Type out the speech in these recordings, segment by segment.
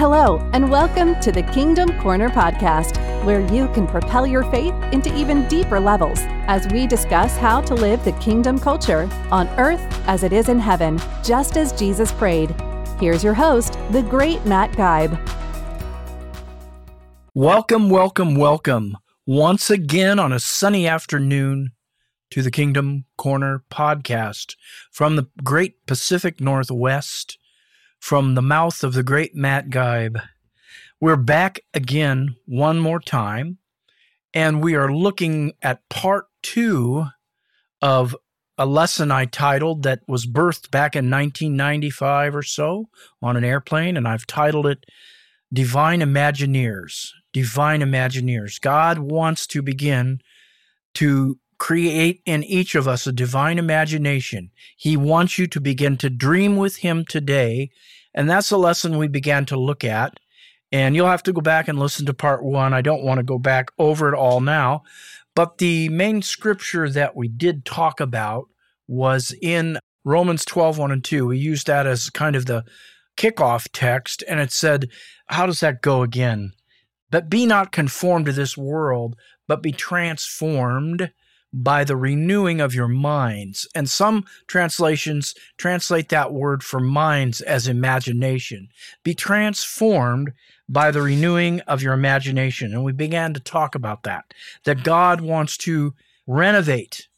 Hello, and welcome to the Kingdom Corner podcast, where you can propel your faith into even deeper levels as we discuss how to live the kingdom culture on earth as it is in heaven, just as Jesus prayed. Here's your host, the great Matt Guybe. Welcome, welcome, welcome once again on a sunny afternoon to the Kingdom Corner podcast from the great Pacific Northwest from the mouth of the great Matt Guybe. We're back again one more time, and we are looking at part two of a lesson I titled that was birthed back in 1995 or so on an airplane, and I've titled it Divine Imagineers. Divine Imagineers. God wants to begin to create in each of us a divine imagination. He wants you to begin to dream with Him today. And that's a lesson we began to look at. And you'll have to go back and listen to part one. I don't want to go back over it all now. But the main scripture that we did talk about was in Romans 12, 1 and 2. We used that as kind of the kickoff text. And it said, How does that go again? But be not conformed to this world, but be transformed by the renewing of your minds. And some translations translate that word for minds as imagination. Be transformed by the renewing of your imagination. And we began to talk about that, that God wants to renovate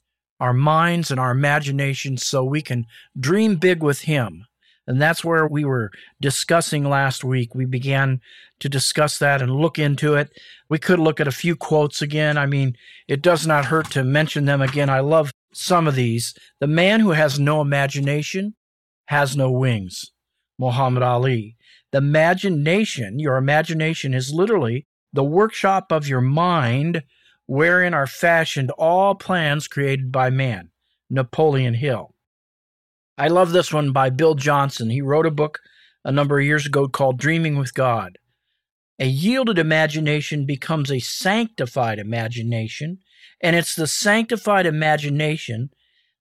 our minds and our imaginations so we can dream big with Him. And that's where we were discussing last week. We began to discuss that and look into it. We could look at a few quotes again. I mean, it does not hurt to mention them again. I love some of these. The man who has no imagination has no wings. Muhammad Ali. The imagination, your imagination is literally the workshop of your mind wherein are fashioned all plans created by man. Napoleon Hill. I love this one by Bill Johnson. He wrote a book a number of years ago called Dreaming with God. A yielded imagination becomes a sanctified imagination, and it's the sanctified imagination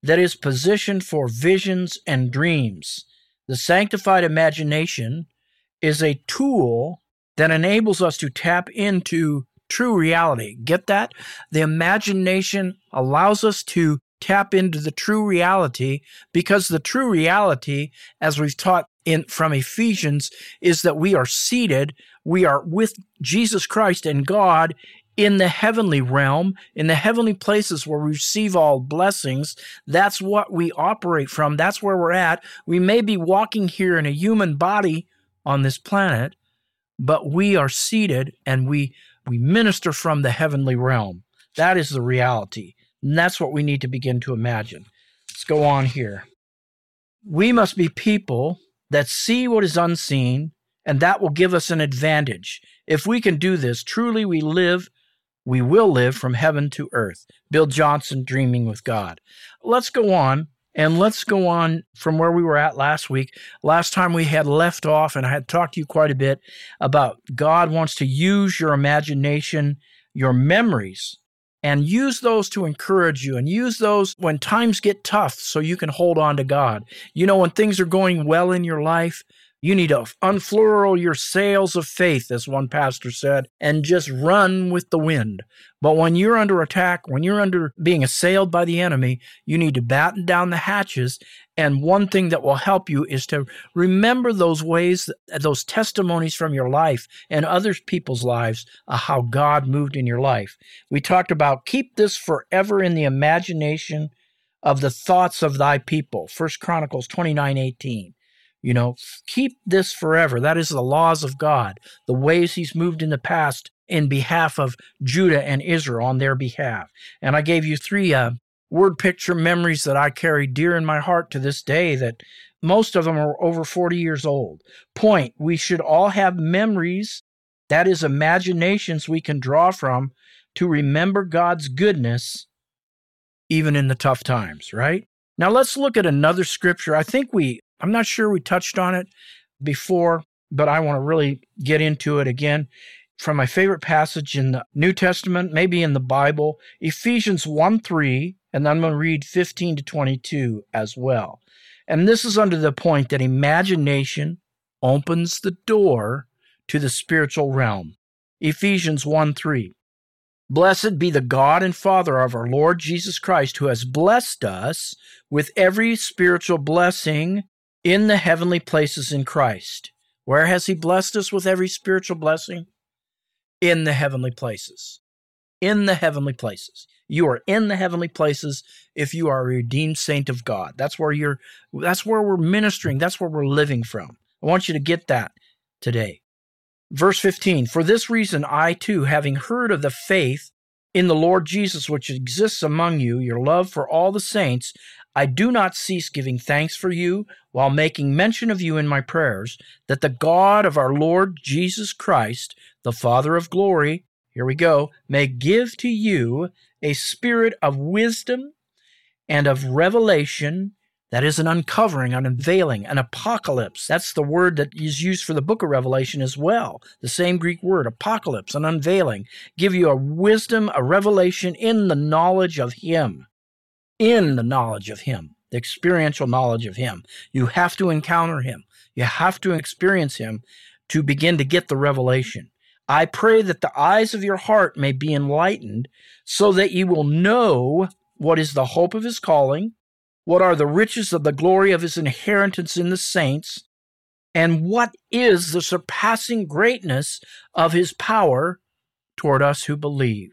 that is positioned for visions and dreams. The sanctified imagination is a tool that enables us to tap into true reality. Get that? The imagination allows us to tap into the true reality because the true reality, as we've taught in from Ephesians, is that we are seated, we are with Jesus Christ and God in the heavenly realm, in the heavenly places where we receive all blessings. That's what we operate from. That's where we're at. We may be walking here in a human body on this planet, but we are seated and we we minister from the heavenly realm. That is the reality. And that's what we need to begin to imagine. Let's go on here. We must be people that see what is unseen, and that will give us an advantage. If we can do this, truly we live, we will live from heaven to earth. Bill Johnson, Dreaming with God. Let's go on. And let's go on from where we were at last week. Last time we had left off, and I had talked to you quite a bit about God wants to use your imagination, your memories, and use those to encourage you and use those when times get tough so you can hold on to God. You know, when things are going well in your life, you need to unfurl your sails of faith, as one pastor said, and just run with the wind. But when you're under attack, when you're under being assailed by the enemy, you need to batten down the hatches. And one thing that will help you is to remember those ways, those testimonies from your life and other people's lives how God moved in your life. We talked about keep this forever in the imagination of the thoughts of thy people. First Chronicles 29 18. You know, keep this forever. That is the laws of God, the ways He's moved in the past in behalf of Judah and Israel on their behalf. And I gave you three uh, word picture memories that I carry dear in my heart to this day that most of them are over 40 years old. Point, we should all have memories, that is, imaginations we can draw from to remember God's goodness even in the tough times, right? Now let's look at another scripture. I think we I'm not sure we touched on it before, but I want to really get into it again from my favorite passage in the New Testament, maybe in the Bible, Ephesians 1 3, and then I'm going to read 15 to 22 as well. And this is under the point that imagination opens the door to the spiritual realm. Ephesians 1 3. Blessed be the God and Father of our Lord Jesus Christ, who has blessed us with every spiritual blessing in the heavenly places in Christ. Where has He blessed us with every spiritual blessing? In the heavenly places. In the heavenly places. You are in the heavenly places if you are a redeemed saint of God. That's where you're that's where we're ministering. That's where we're living from. I want you to get that today. Verse 15 For this reason, I too, having heard of the faith in the Lord Jesus which exists among you, your love for all the saints, I do not cease giving thanks for you while making mention of you in my prayers, that the God of our Lord Jesus Christ, the Father of glory, here we go, may give to you a spirit of wisdom and of revelation that is an uncovering, an unveiling, an apocalypse. That's the word that is used for the book of Revelation as well. The same Greek word, apocalypse, an unveiling. Give you a wisdom, a revelation in the knowledge of Him. In the knowledge of Him, the experiential knowledge of Him. You have to encounter Him. You have to experience Him to begin to get the revelation. I pray that the eyes of your heart may be enlightened so that you will know what is the hope of His calling what are the riches of the glory of his inheritance in the saints? And what is the surpassing greatness of his power toward us who believe?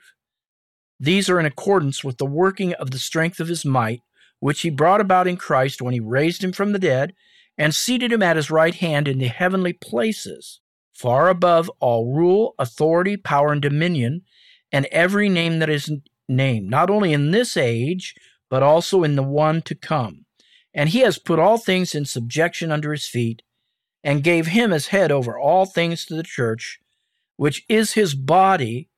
These are in accordance with the working of the strength of his might, which he brought about in Christ when he raised him from the dead and seated him at his right hand in the heavenly places, far above all rule, authority, power, and dominion, and every name that is named, not only in this age, but also in the one to come. And he has put all things in subjection under his feet, and gave him as head over all things to the church, which is his body,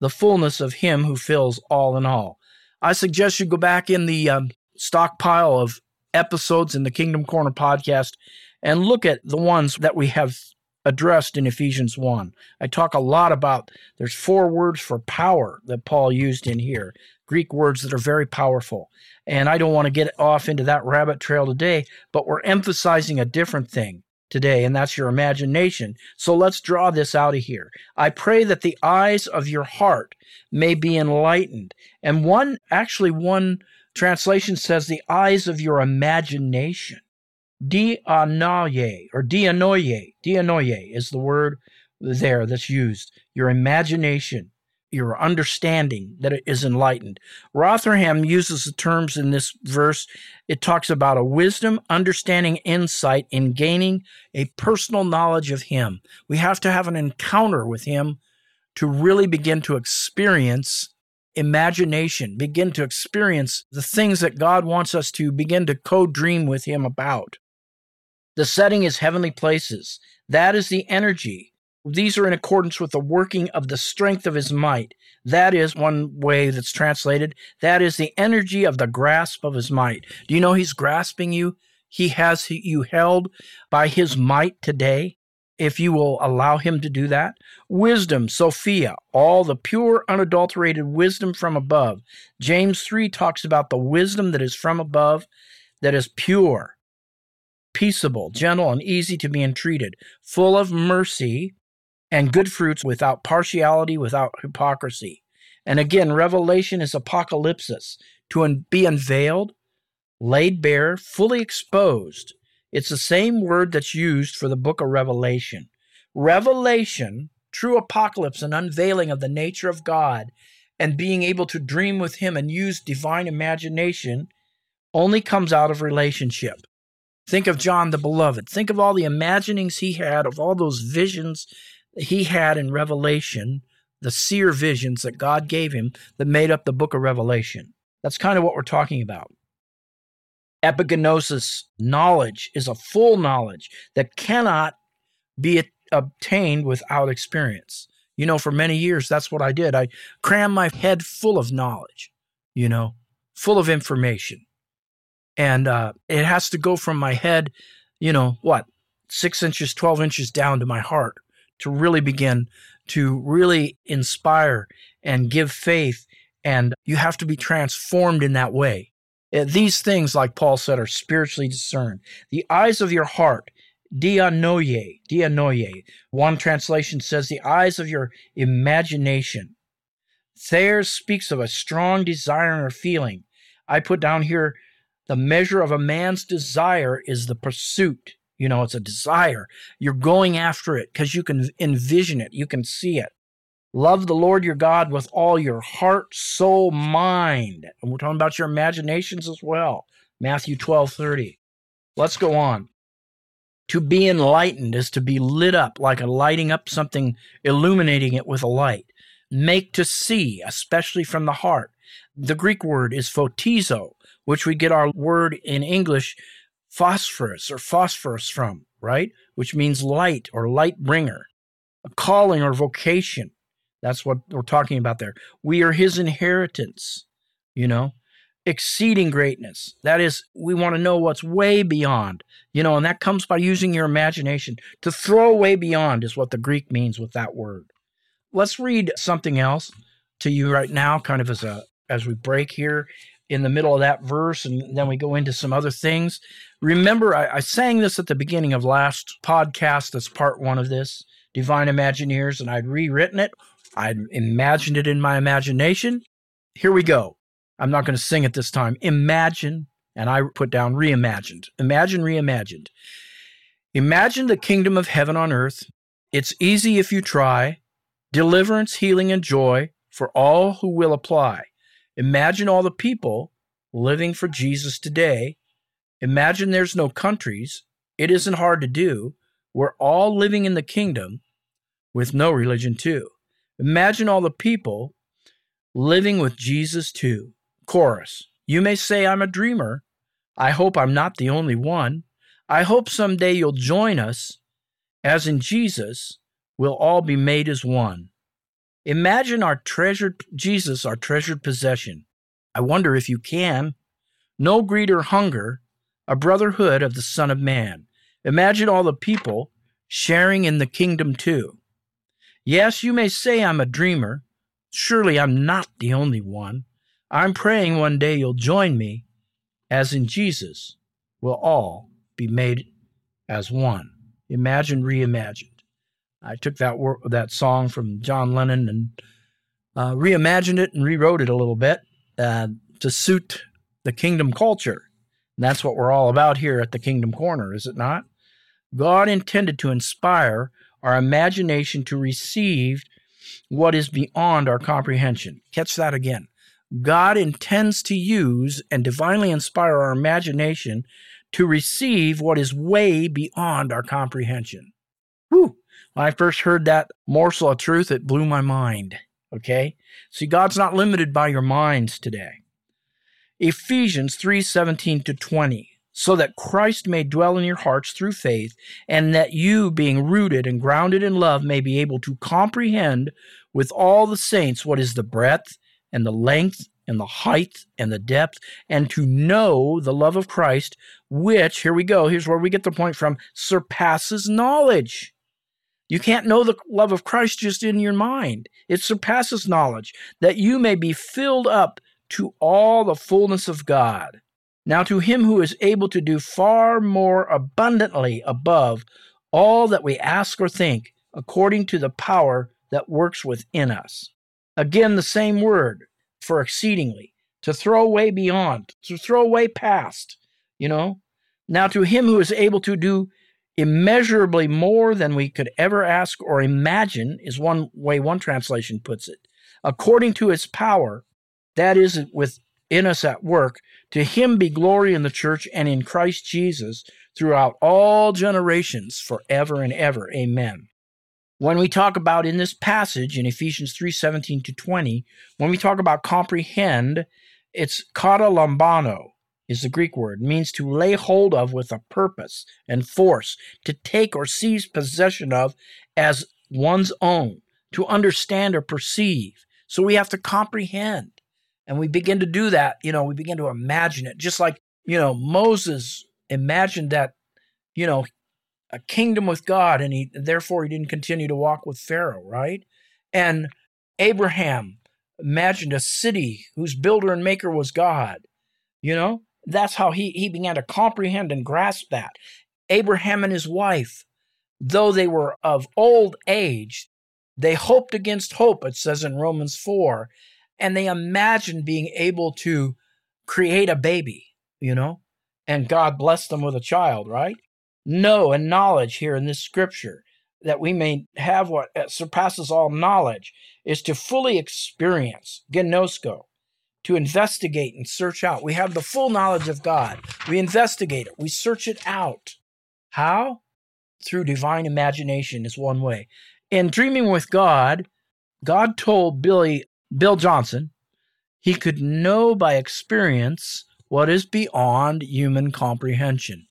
the fullness of him who fills all in all. I suggest you go back in the um, stockpile of episodes in the Kingdom Corner podcast and look at the ones that we have addressed in Ephesians 1. I talk a lot about there's four words for power that Paul used in here Greek words that are very powerful. And I don't want to get off into that rabbit trail today, but we're emphasizing a different thing today, and that's your imagination. So let's draw this out of here. I pray that the eyes of your heart may be enlightened. And one, actually, one translation says the eyes of your imagination. Dianoia or dianoia. Dianoia is the word there that's used. Your imagination your understanding that it is enlightened. Rotherham uses the terms in this verse. It talks about a wisdom, understanding, insight in gaining a personal knowledge of Him. We have to have an encounter with Him to really begin to experience imagination, begin to experience the things that God wants us to begin to co dream with Him about. The setting is heavenly places. That is the energy these are in accordance with the working of the strength of his might. That is one way that's translated. That is the energy of the grasp of his might. Do you know he's grasping you? He has you held by his might today, if you will allow him to do that. Wisdom, Sophia, all the pure, unadulterated wisdom from above. James 3 talks about the wisdom that is from above, that is pure, peaceable, gentle, and easy to be entreated, full of mercy and good fruits without partiality, without hypocrisy. And again, revelation is apocalypsis, to un- be unveiled, laid bare, fully exposed. It's the same word that's used for the book of Revelation. Revelation, true apocalypse, and unveiling of the nature of God, and being able to dream with Him and use divine imagination, only comes out of relationship. Think of John the Beloved. Think of all the imaginings he had of all those visions he had in Revelation, the seer visions that God gave him that made up the book of Revelation. That's kind of what we're talking about. Epigenosis knowledge is a full knowledge that cannot be obtained without experience. You know, for many years, that's what I did. I crammed my head full of knowledge, you know, full of information. And uh, it has to go from my head, you know, what, six inches, 12 inches down to my heart to really begin to really inspire and give faith. And you have to be transformed in that way. Uh, these things, like Paul said, are spiritually discerned. The eyes of your heart dianoia, dianoia. One translation says the eyes of your imagination. Thayer's speaks of a strong desire or feeling. I put down here the measure of a man's desire is the pursuit. You know, it's a desire. You're going after it because you can envision it, you can see it. Love the Lord your God with all your heart, soul, mind. And we're talking about your imaginations as well. Matthew 12 30. Let's go on. To be enlightened is to be lit up like a lighting up something, illuminating it with a light. Make to see, especially from the heart. The Greek word is photizo, which we get our word in English phosphorus or phosphorus from, right? Which means light or light bringer, a calling or vocation. That's what we're talking about there. We are his inheritance, you know, exceeding greatness. That is, we want to know what's way beyond, you know, and that comes by using your imagination. To throw way beyond is what the Greek means with that word. Let's read something else to you right now, kind of as a as we break here in the middle of that verse, and then we go into some other things. Remember, I, I sang this at the beginning of last podcast. That's part one of this Divine Imagineers, and I'd rewritten it. I'd imagined it in my imagination. Here we go. I'm not going to sing it this time. Imagine, and I put down reimagined. Imagine, reimagined. Imagine the kingdom of heaven on earth. It's easy if you try. Deliverance, healing, and joy for all who will apply. Imagine all the people living for Jesus today. Imagine there's no countries. It isn't hard to do. We're all living in the kingdom with no religion, too. Imagine all the people living with Jesus, too. Chorus. You may say I'm a dreamer. I hope I'm not the only one. I hope someday you'll join us. As in Jesus, we'll all be made as one. Imagine our treasured Jesus, our treasured possession. I wonder if you can. No greed or hunger, a brotherhood of the Son of Man. Imagine all the people sharing in the kingdom too. Yes, you may say I'm a dreamer. Surely I'm not the only one. I'm praying one day you'll join me, as in Jesus, we'll all be made as one. Imagine reimagined. I took that wor- that song from John Lennon and uh, reimagined it and rewrote it a little bit uh, to suit the kingdom culture. And that's what we're all about here at the Kingdom Corner, is it not? God intended to inspire our imagination to receive what is beyond our comprehension. Catch that again. God intends to use and divinely inspire our imagination to receive what is way beyond our comprehension. Whew. When I first heard that morsel of truth, it blew my mind. Okay? See, God's not limited by your minds today. Ephesians 3 17 to 20. So that Christ may dwell in your hearts through faith, and that you, being rooted and grounded in love, may be able to comprehend with all the saints what is the breadth and the length and the height and the depth, and to know the love of Christ, which, here we go, here's where we get the point from, surpasses knowledge you can't know the love of Christ just in your mind. It surpasses knowledge, that you may be filled up to all the fullness of God. Now, to him who is able to do far more abundantly above all that we ask or think, according to the power that works within us. Again, the same word for exceedingly, to throw away beyond, to throw away past, you know. Now, to him who is able to do immeasurably more than we could ever ask or imagine, is one way one translation puts it. According to its power, that is within us at work, to him be glory in the church and in Christ Jesus throughout all generations, forever and ever. Amen. When we talk about in this passage in Ephesians 3 17 to 20, when we talk about comprehend, it's kata lambano, is the Greek word, means to lay hold of with a purpose and force, to take or seize possession of as one's own, to understand or perceive. So we have to comprehend. And we begin to do that, you know, we begin to imagine it, just like, you know, Moses imagined that, you know, a kingdom with God, and he therefore he didn't continue to walk with Pharaoh, right? And Abraham imagined a city whose builder and maker was God, you know? That's how he, he began to comprehend and grasp that. Abraham and his wife, though they were of old age, they hoped against hope, it says in Romans 4, and they imagined being able to create a baby, you know, and God blessed them with a child, right? Know and knowledge here in this scripture that we may have what surpasses all knowledge is to fully experience, gnosko, to investigate and search out. We have the full knowledge of God. We investigate it, we search it out. How? Through divine imagination is one way. In Dreaming with God, God told Billy Bill Johnson he could know by experience what is beyond human comprehension.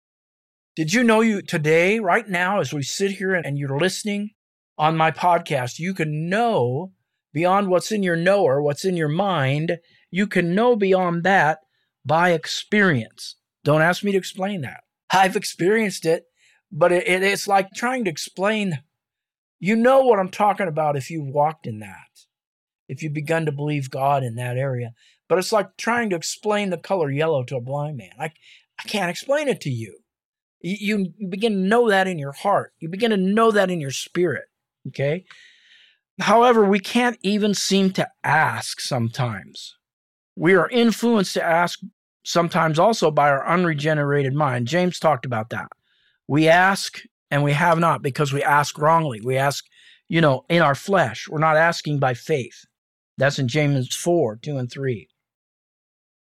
Did you know you today, right now, as we sit here and you're listening on my podcast, you can know beyond what's in your knower, what's in your mind, you can know beyond that by experience. Don't ask me to explain that. I've experienced it, but it, it, it's like trying to explain. You know what I'm talking about if you've walked in that, if you've begun to believe God in that area. But it's like trying to explain the color yellow to a blind man. I, I can't explain it to you. You, you begin to know that in your heart. You begin to know that in your spirit. Okay. However, we can't even seem to ask sometimes. We are influenced to ask sometimes also by our unregenerated mind. James talked about that. We ask and we have not because we ask wrongly. We ask, you know, in our flesh. We're not asking by faith. That's in James 4 2 and 3.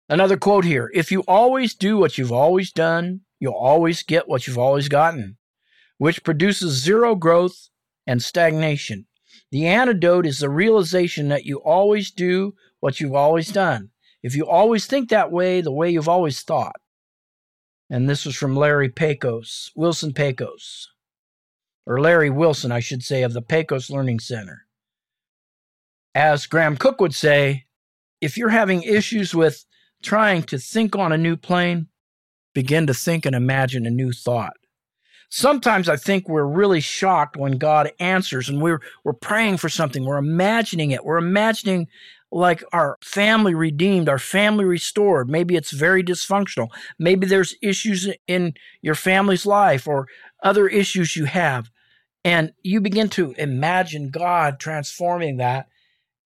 Another quote here If you always do what you've always done, you'll always get what you've always gotten, which produces zero growth and stagnation. The antidote is the realization that you always do what you've always done. If you always think that way, the way you've always thought. And this was from Larry Pecos, Wilson Pecos, or Larry Wilson, I should say, of the Pecos Learning Center. As Graham Cooke would say, if you're having issues with trying to think on a new plane, begin to think and imagine a new thought. Sometimes I think we're really shocked when God answers and we're we're praying for something, we're imagining it. We're imagining like our family redeemed, our family restored. Maybe it's very dysfunctional. Maybe there's issues in your family's life or other issues you have. And you begin to imagine God transforming that.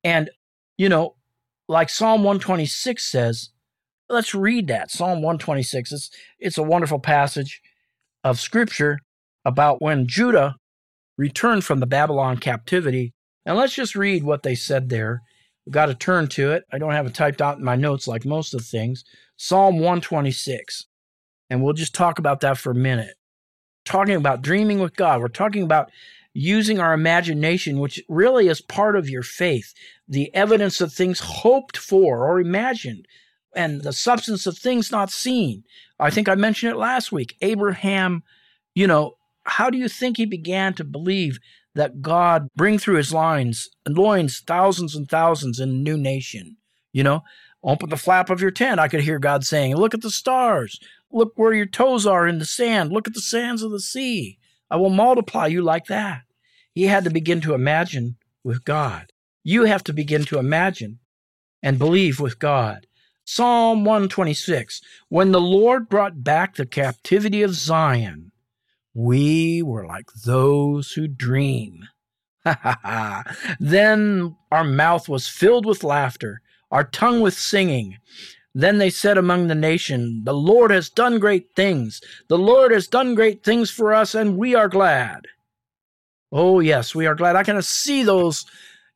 And, you know, like Psalm 126 says, Let's read that. Psalm 126. It's, it's a wonderful passage of scripture about when Judah returned from the Babylon captivity. And let's just read what they said there. We've got to turn to it. I don't have it typed out in my notes like most of the things. Psalm 126. And we'll just talk about that for a minute. Talking about dreaming with God. We're talking about using our imagination, which really is part of your faith, the evidence of things hoped for or imagined and the substance of things not seen. I think I mentioned it last week. Abraham, you know, how do you think he began to believe that God bring through his lines and loins thousands and thousands in a new nation? You know, open the flap of your tent. I could hear God saying, Look at the stars. Look where your toes are in the sand. Look at the sands of the sea. I will multiply you like that. He had to begin to imagine with God. You have to begin to imagine and believe with God. Psalm 126 When the Lord brought back the captivity of Zion, we were like those who dream. then our mouth was filled with laughter, our tongue with singing. Then they said among the nation, The Lord has done great things. The Lord has done great things for us, and we are glad. Oh, yes, we are glad. I can see those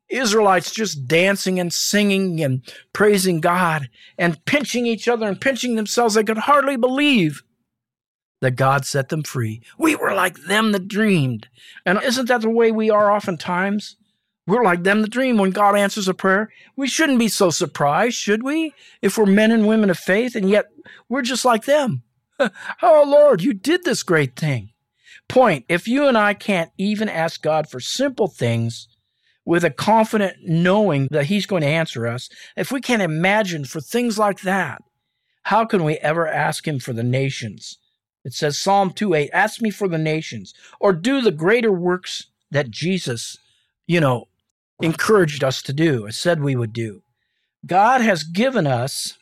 Israelites just dancing and singing and praising God and pinching each other and pinching themselves. They could hardly believe that God set them free. We were like them that dreamed. And isn't that the way we are oftentimes? We're like them that dream when God answers a prayer. We shouldn't be so surprised, should we? If we're men and women of faith, and yet we're just like them. oh, Lord, you did this great thing. Point if you and I can't even ask God for simple things, with a confident knowing that He's going to answer us, if we can't imagine for things like that, how can we ever ask Him for the nations? It says, Psalm 2 8, ask me for the nations, or do the greater works that Jesus, you know, encouraged us to do, or said we would do. God has given us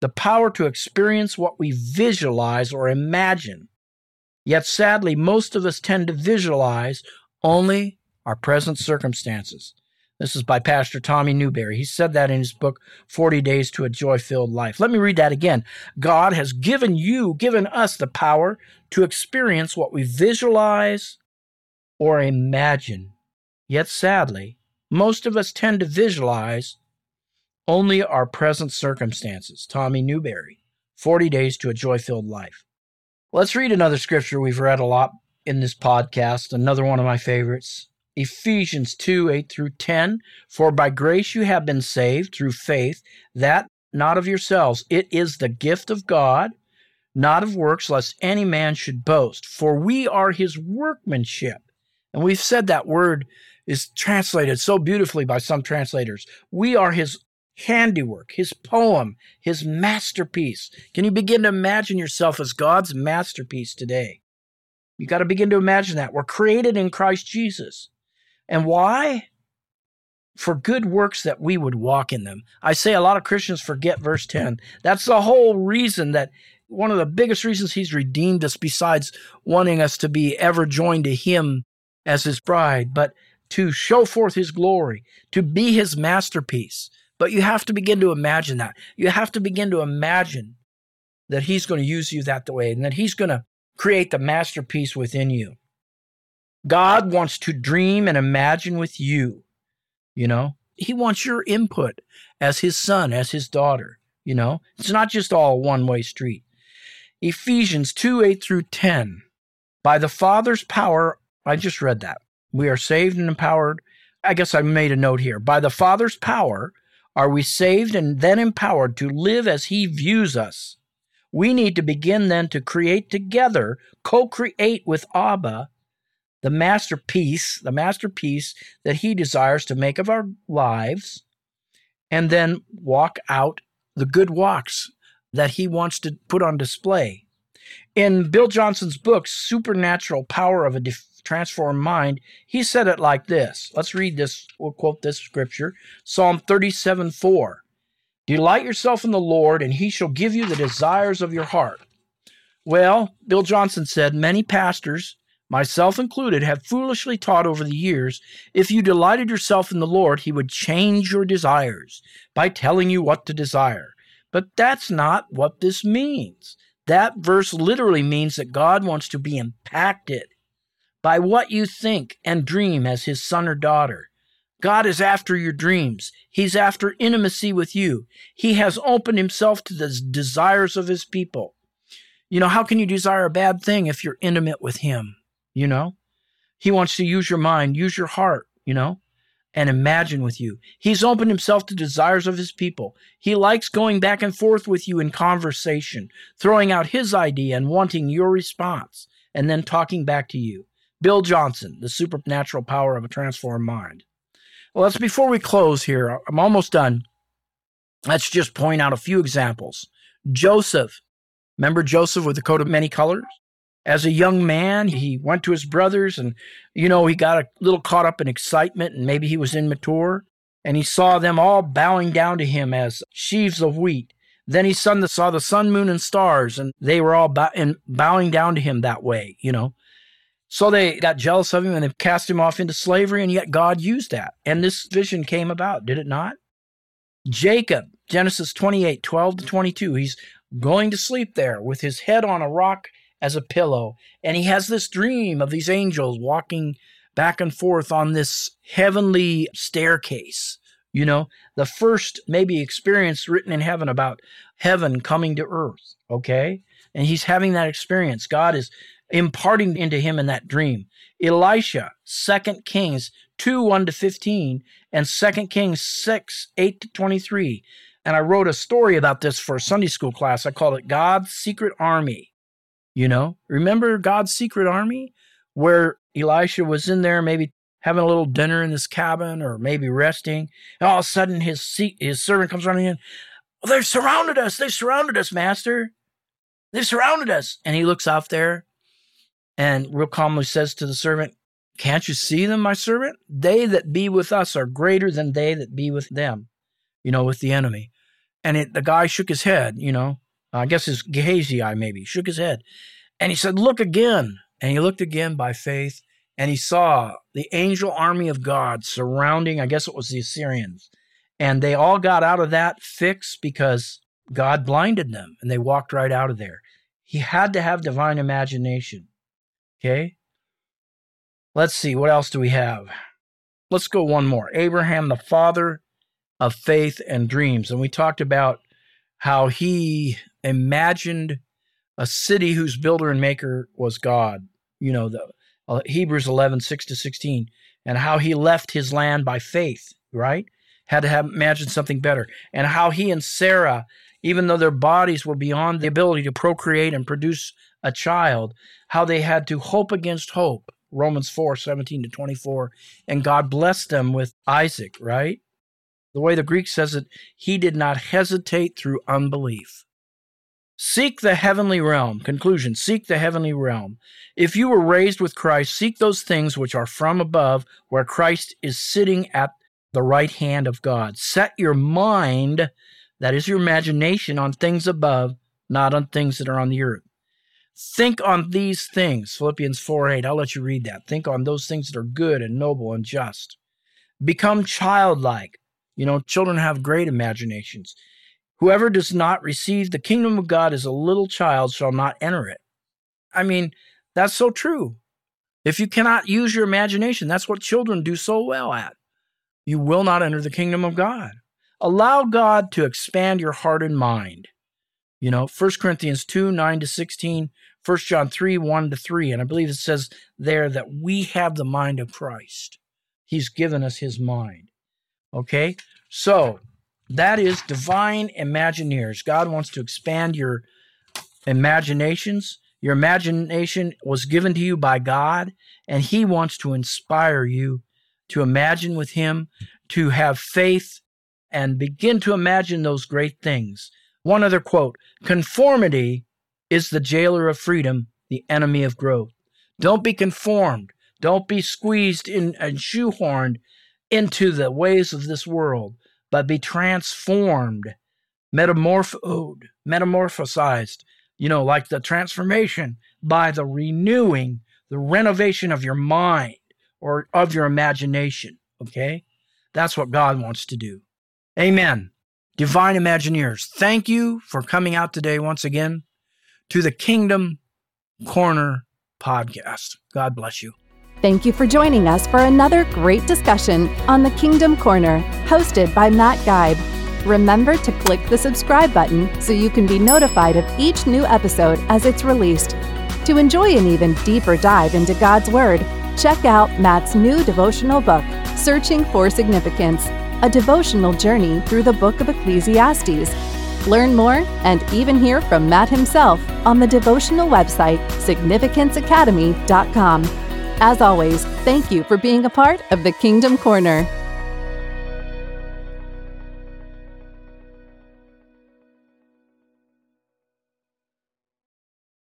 the power to experience what we visualize or imagine. Yet sadly, most of us tend to visualize only our present circumstances. This is by Pastor Tommy Newberry. He said that in his book, 40 Days to a Joy Filled Life. Let me read that again. God has given you, given us the power to experience what we visualize or imagine. Yet sadly, most of us tend to visualize only our present circumstances. Tommy Newberry, 40 Days to a Joy Filled Life. Let's read another scripture we've read a lot in this podcast, another one of my favorites. Ephesians 2 8 through 10. For by grace you have been saved through faith, that not of yourselves. It is the gift of God, not of works, lest any man should boast. For we are his workmanship. And we've said that word is translated so beautifully by some translators. We are his handiwork, his poem, his masterpiece. Can you begin to imagine yourself as God's masterpiece today? You got to begin to imagine that. We're created in Christ Jesus. And why? For good works that we would walk in them. I say a lot of Christians forget verse 10. That's the whole reason that one of the biggest reasons he's redeemed us, besides wanting us to be ever joined to him as his bride, but to show forth his glory, to be his masterpiece. But you have to begin to imagine that. You have to begin to imagine that he's going to use you that way and that he's going to create the masterpiece within you. God wants to dream and imagine with you. You know, he wants your input as his son, as his daughter. You know, it's not just all one way street. Ephesians 2 8 through 10. By the Father's power, I just read that. We are saved and empowered. I guess I made a note here. By the Father's power are we saved and then empowered to live as He views us. We need to begin then to create together, co create with Abba, the masterpiece, the masterpiece that He desires to make of our lives, and then walk out the good walks that He wants to put on display. In Bill Johnson's book, Supernatural Power of a transformed mind, he said it like this. Let's read this. We'll quote this scripture Psalm 37 4. Delight yourself in the Lord, and he shall give you the desires of your heart. Well, Bill Johnson said many pastors, myself included, have foolishly taught over the years if you delighted yourself in the Lord, he would change your desires by telling you what to desire. But that's not what this means. That verse literally means that God wants to be impacted by what you think and dream as his son or daughter. God is after your dreams. He's after intimacy with you. He has opened himself to the desires of his people. You know, how can you desire a bad thing if you're intimate with him? You know, he wants to use your mind, use your heart, you know, and imagine with you. He's opened himself to desires of his people. He likes going back and forth with you in conversation, throwing out his idea and wanting your response, and then talking back to you. Bill Johnson, The Supernatural Power of a Transformed Mind. Well, let's before we close here, I'm almost done. Let's just point out a few examples. Joseph, remember Joseph with the coat of many colors? As a young man, he went to his brothers and, you know, he got a little caught up in excitement and maybe he was immature. And he saw them all bowing down to him as sheaves of wheat. Then he saw the sun, moon, and stars, and they were all bow- and bowing down to him that way, you know. So they got jealous of him and they cast him off into slavery, and yet God used that. And this vision came about, did it not? Jacob, Genesis 28 12 to 22, he's going to sleep there with his head on a rock as a pillow. And he has this dream of these angels walking back and forth on this heavenly staircase. You know, the first maybe experience written in heaven about heaven coming to earth. Okay. And he's having that experience. God is imparting into him in that dream. Elisha, 2 Kings 2 1 to 15, and 2 Kings 6 8 to 23. And I wrote a story about this for a Sunday school class. I called it God's Secret Army. You know, remember God's Secret Army? Where Elisha was in there, maybe having a little dinner in his cabin or maybe resting. And all of a sudden, his, his servant comes running in. They've surrounded us. They've surrounded us, Master. They've surrounded us. And he looks out there and real calmly says to the servant, Can't you see them, my servant? They that be with us are greater than they that be with them, you know, with the enemy. And it, the guy shook his head, you know, I guess his Gehazi eye maybe, shook his head. And he said, Look again. And he looked again by faith, and he saw the angel army of God surrounding, I guess it was the Assyrians. And they all got out of that fix because God blinded them and they walked right out of there. He had to have divine imagination. Okay? Let's see, what else do we have? Let's go one more. Abraham, the father of faith and dreams. And we talked about how he imagined a city whose builder and maker was God. You know, the uh, Hebrews 11, 6 to 16, and how he left his land by faith, right? Had to have imagined something better. And how he and Sarah, even though their bodies were beyond the ability to procreate and produce a child, how they had to hope against hope Romans 4 17 to 24. And God blessed them with Isaac, right? The way the Greek says it, he did not hesitate through unbelief. Seek the heavenly realm. Conclusion Seek the heavenly realm. If you were raised with Christ, seek those things which are from above, where Christ is sitting at the right hand of God. Set your mind, that is your imagination, on things above, not on things that are on the earth. Think on these things. Philippians 4 8. I'll let you read that. Think on those things that are good and noble and just. Become childlike. You know, children have great imaginations. Whoever does not receive the kingdom of God as a little child shall not enter it. I mean, that's so true. If you cannot use your imagination, that's what children do so well at. You will not enter the kingdom of God. Allow God to expand your heart and mind. You know, 1 Corinthians 2 9 to 16, 1 John 3 1 to 3. And I believe it says there that we have the mind of Christ. He's given us his mind. Okay? So that is divine imagineers. God wants to expand your imaginations. Your imagination was given to you by God, and He wants to inspire you to imagine with Him, to have faith, and begin to imagine those great things one other quote Conformity is the jailer of freedom, the enemy of growth. Don't be conformed. Don't be squeezed in and shoehorned into the ways of this world, but be transformed, metamorphosed, metamorphosized, you know, like the transformation by the renewing, the renovation of your mind or of your imagination. Okay? That's what God wants to do. Amen. Divine Imagineers, thank you for coming out today once again to the Kingdom Corner podcast. God bless you. Thank you for joining us for another great discussion on the Kingdom Corner, hosted by Matt Guide. Remember to click the subscribe button so you can be notified of each new episode as it's released. To enjoy an even deeper dive into God's Word, check out Matt's new devotional book, Searching for Significance a devotional journey through the book of Ecclesiastes. Learn more and even hear from Matt himself on the devotional website, significanceacademy.com. As always, thank you for being a part of the Kingdom Corner.